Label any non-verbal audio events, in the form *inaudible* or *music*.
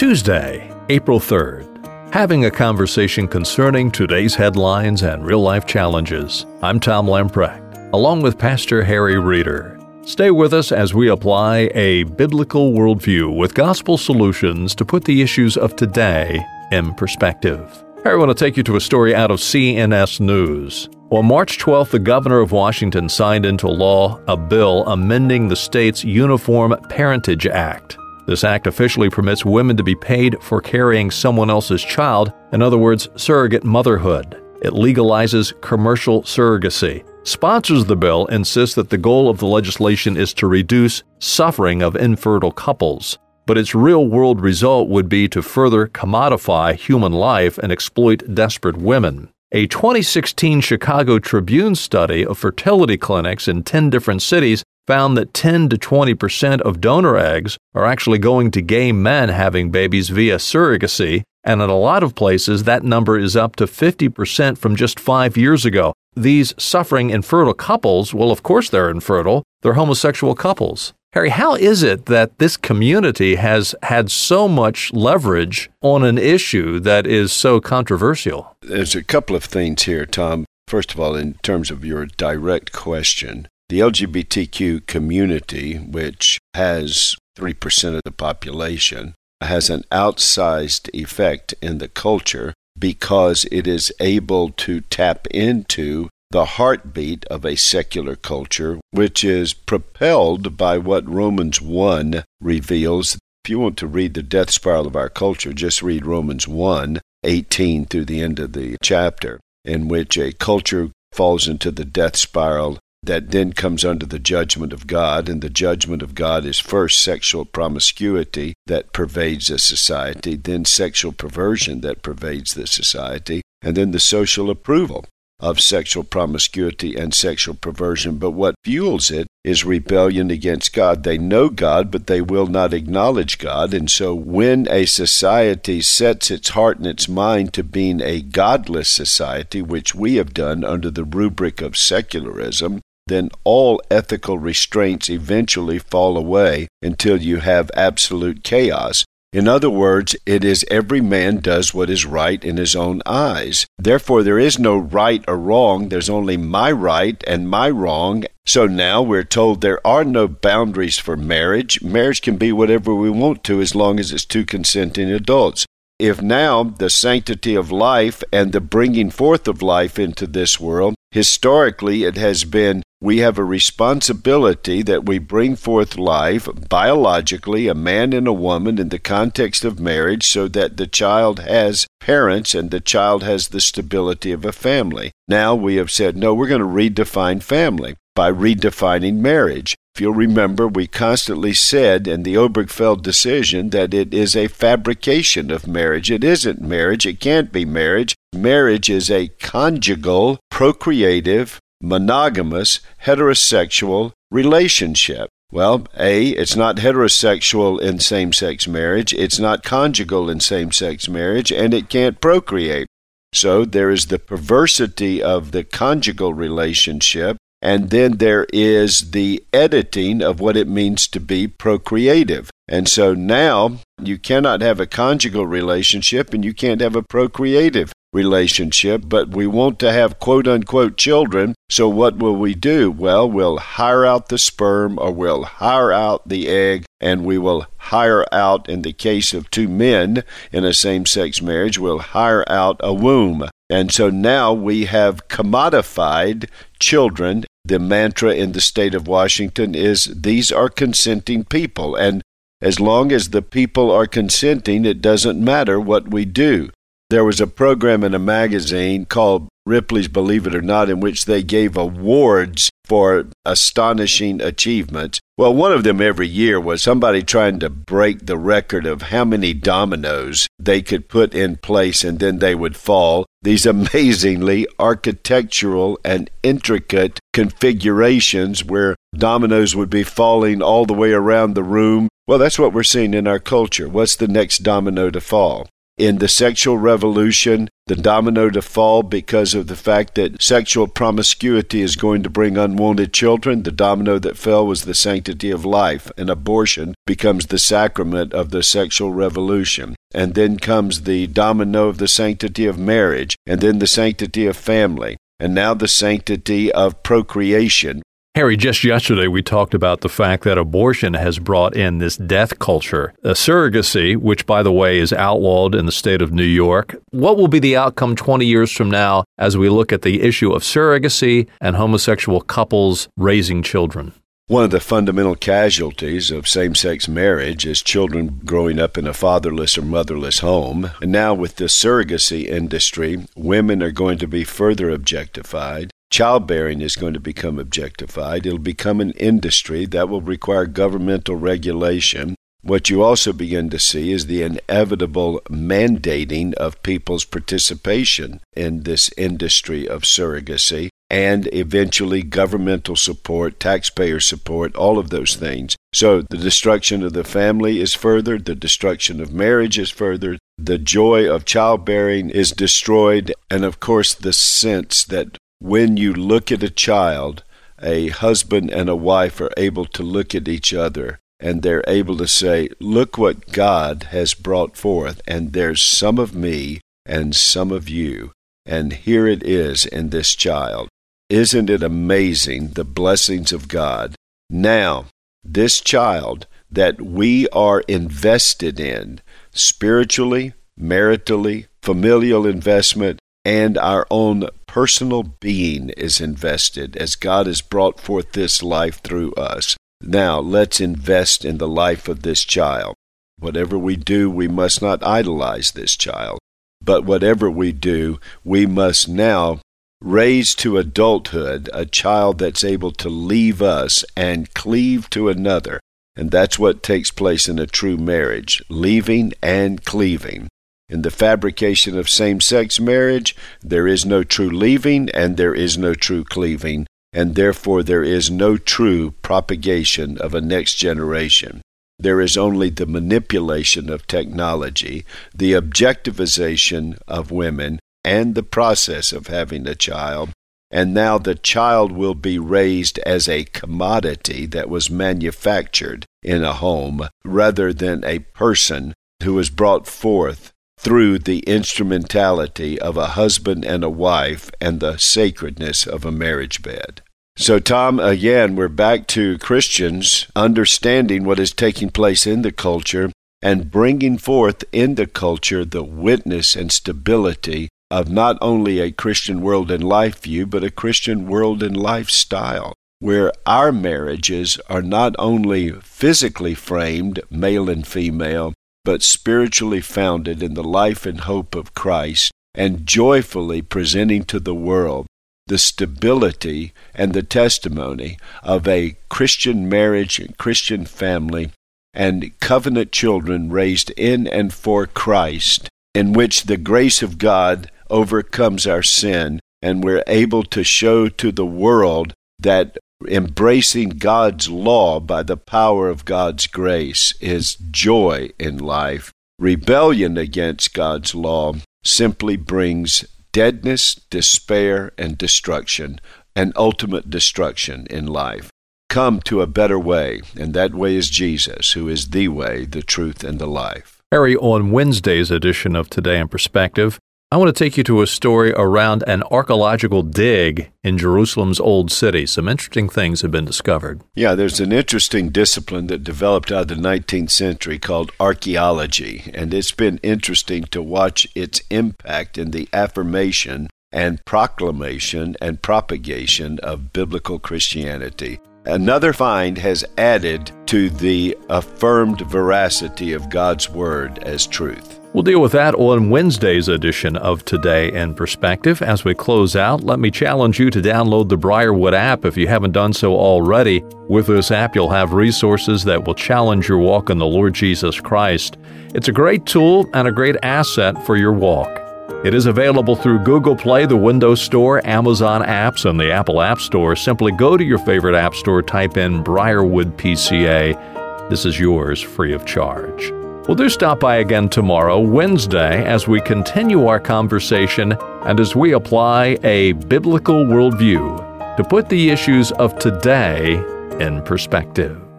Tuesday, April 3rd. Having a conversation concerning today's headlines and real life challenges. I'm Tom Lamprecht, along with Pastor Harry Reeder. Stay with us as we apply a biblical worldview with gospel solutions to put the issues of today in perspective. Harry, I want to take you to a story out of CNS News. On March 12th, the governor of Washington signed into law a bill amending the state's Uniform Parentage Act. This act officially permits women to be paid for carrying someone else's child, in other words, surrogate motherhood. It legalizes commercial surrogacy. Sponsors of the bill insist that the goal of the legislation is to reduce suffering of infertile couples, but its real world result would be to further commodify human life and exploit desperate women. A 2016 Chicago Tribune study of fertility clinics in 10 different cities found that 10 to 20 percent of donor eggs are actually going to gay men having babies via surrogacy, and in a lot of places that number is up to 50 percent from just five years ago. These suffering infertile couples, well, of course they're infertile, they're homosexual couples. Harry, how is it that this community has had so much leverage on an issue that is so controversial? There's a couple of things here, Tom. First of all, in terms of your direct question, the LGBTQ community, which has 3% of the population, has an outsized effect in the culture because it is able to tap into the heartbeat of a secular culture, which is propelled by what Romans 1 reveals. If you want to read the death spiral of our culture, just read Romans 1 18 through the end of the chapter, in which a culture falls into the death spiral that then comes under the judgment of God, and the judgment of God is first sexual promiscuity that pervades a society, then sexual perversion that pervades the society, and then the social approval of sexual promiscuity and sexual perversion. But what fuels it is rebellion against God. They know God, but they will not acknowledge God. And so when a society sets its heart and its mind to being a godless society, which we have done under the rubric of secularism, then all ethical restraints eventually fall away until you have absolute chaos. In other words, it is every man does what is right in his own eyes. Therefore, there is no right or wrong, there's only my right and my wrong. So now we're told there are no boundaries for marriage. Marriage can be whatever we want to as long as it's two consenting adults. If now the sanctity of life and the bringing forth of life into this world, historically it has been we have a responsibility that we bring forth life biologically, a man and a woman, in the context of marriage, so that the child has parents and the child has the stability of a family. Now we have said, no, we're going to redefine family by redefining marriage. If you'll remember, we constantly said in the Obergefell decision that it is a fabrication of marriage. It isn't marriage. It can't be marriage. Marriage is a conjugal, procreative, monogamous, heterosexual relationship. Well, A, it's not heterosexual in same sex marriage, it's not conjugal in same sex marriage, and it can't procreate. So there is the perversity of the conjugal relationship, and then there is the editing of what it means to be procreative. And so now you cannot have a conjugal relationship and you can't have a procreative relationship, but we want to have quote unquote children. So what will we do? Well, we'll hire out the sperm or we'll hire out the egg and we will hire out, in the case of two men in a same sex marriage, we'll hire out a womb. And so now we have commodified children. The mantra in the state of Washington is these are consenting people. And as long as the people are consenting, it doesn't matter what we do. There was a program in a magazine called Ripley's Believe It or Not, in which they gave awards for astonishing achievements. Well, one of them every year was somebody trying to break the record of how many dominoes they could put in place and then they would fall. These *laughs* amazingly architectural and intricate configurations where dominoes would be falling all the way around the room. Well, that's what we're seeing in our culture. What's the next domino to fall? In the sexual revolution, the domino to fall because of the fact that sexual promiscuity is going to bring unwanted children. The domino that fell was the sanctity of life, and abortion becomes the sacrament of the sexual revolution. And then comes the domino of the sanctity of marriage, and then the sanctity of family, and now the sanctity of procreation, Harry, just yesterday we talked about the fact that abortion has brought in this death culture. A surrogacy, which by the way is outlawed in the state of New York. What will be the outcome 20 years from now as we look at the issue of surrogacy and homosexual couples raising children? One of the fundamental casualties of same sex marriage is children growing up in a fatherless or motherless home. And now, with the surrogacy industry, women are going to be further objectified. Childbearing is going to become objectified. It'll become an industry that will require governmental regulation. What you also begin to see is the inevitable mandating of people's participation in this industry of surrogacy and eventually governmental support, taxpayer support, all of those things. So the destruction of the family is furthered, the destruction of marriage is furthered, the joy of childbearing is destroyed, and of course the sense that when you look at a child, a husband and a wife are able to look at each other and they're able to say, Look what God has brought forth, and there's some of me and some of you, and here it is in this child. Isn't it amazing the blessings of God? Now, this child that we are invested in spiritually, maritally, familial investment, and our own personal being is invested as God has brought forth this life through us. Now, let's invest in the life of this child. Whatever we do, we must not idolize this child. But whatever we do, we must now raise to adulthood a child that's able to leave us and cleave to another. And that's what takes place in a true marriage leaving and cleaving. In the fabrication of same sex marriage, there is no true leaving and there is no true cleaving, and therefore there is no true propagation of a next generation. There is only the manipulation of technology, the objectivization of women, and the process of having a child. And now the child will be raised as a commodity that was manufactured in a home rather than a person who was brought forth through the instrumentality of a husband and a wife and the sacredness of a marriage bed. So, Tom, again, we're back to Christians understanding what is taking place in the culture and bringing forth in the culture the witness and stability of not only a Christian world and life view, but a Christian world and lifestyle, where our marriages are not only physically framed, male and female, but spiritually founded in the life and hope of Christ, and joyfully presenting to the world the stability and the testimony of a Christian marriage and Christian family and covenant children raised in and for Christ, in which the grace of God overcomes our sin, and we're able to show to the world that embracing God's law by the power of God's grace is joy in life. Rebellion against God's law simply brings deadness, despair, and destruction, and ultimate destruction in life. Come to a better way, and that way is Jesus, who is the way, the truth, and the life. Harry, on Wednesday's edition of Today in Perspective, I want to take you to a story around an archaeological dig in Jerusalem's Old City. Some interesting things have been discovered. Yeah, there's an interesting discipline that developed out of the 19th century called archaeology, and it's been interesting to watch its impact in the affirmation and proclamation and propagation of biblical Christianity. Another find has added to the affirmed veracity of God's Word as truth. We'll deal with that on Wednesday's edition of Today in Perspective. As we close out, let me challenge you to download the Briarwood app if you haven't done so already. With this app, you'll have resources that will challenge your walk in the Lord Jesus Christ. It's a great tool and a great asset for your walk. It is available through Google Play, the Windows Store, Amazon apps, and the Apple App Store. Simply go to your favorite app store, type in Briarwood PCA. This is yours free of charge. Well, do stop by again tomorrow, Wednesday, as we continue our conversation and as we apply a biblical worldview to put the issues of today in perspective.